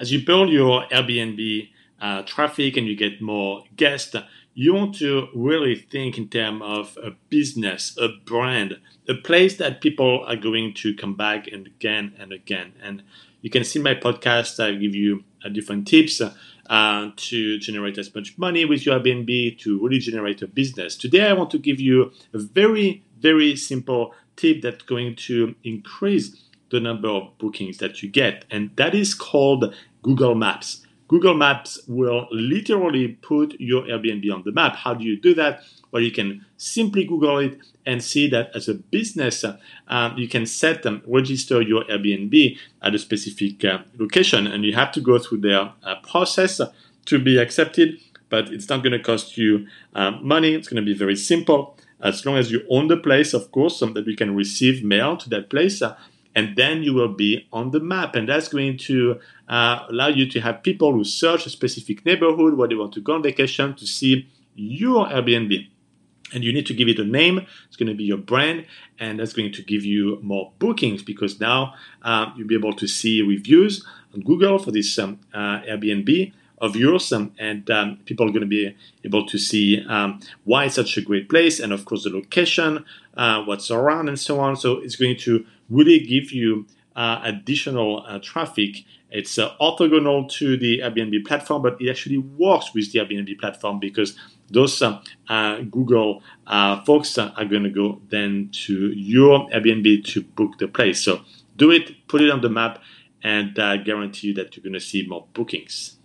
as you build your Airbnb uh, traffic and you get more guests, you want to really think in terms of a business, a brand, a place that people are going to come back and again and again. And you can see my podcast, I give you uh, different tips uh, to generate as much money with your Airbnb to really generate a business. Today, I want to give you a very, very simple tip that's going to increase the number of bookings that you get, and that is called Google Maps. Google Maps will literally put your Airbnb on the map. How do you do that? Well, you can simply Google it and see that as a business, uh, you can set and register your Airbnb at a specific uh, location, and you have to go through their uh, process to be accepted. But it's not going to cost you uh, money. It's going to be very simple as long as you own the place, of course, so that you can receive mail to that place. Uh, and then you will be on the map. And that's going to uh, allow you to have people who search a specific neighborhood where they want to go on vacation to see your Airbnb. And you need to give it a name. It's going to be your brand, and that's going to give you more bookings because now um, you'll be able to see reviews on Google for this um, uh, Airbnb of yours, um, and um, people are going to be able to see um, why it's such a great place, and of course the location, uh, what's around, and so on. So it's going to really give you uh, additional uh, traffic. It's uh, orthogonal to the Airbnb platform, but it actually works with the Airbnb platform because those uh, uh, Google folks are going to go then to your Airbnb to book the place. So do it, put it on the map, and I guarantee you that you're going to see more bookings.